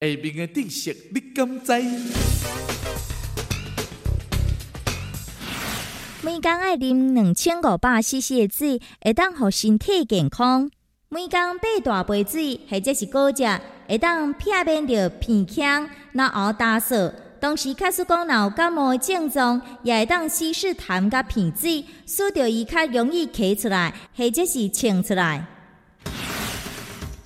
下面的知识你敢知？每天爱啉两千五百 CC 的水，会当好身体健康。每天八大杯水，或者是果汁，会当避免着鼻腔、脑后打嗦。同时，卡斯讲脑感冒的症状，也会当稀释痰甲鼻水，使着伊较容易咳出来，或者是呛出来。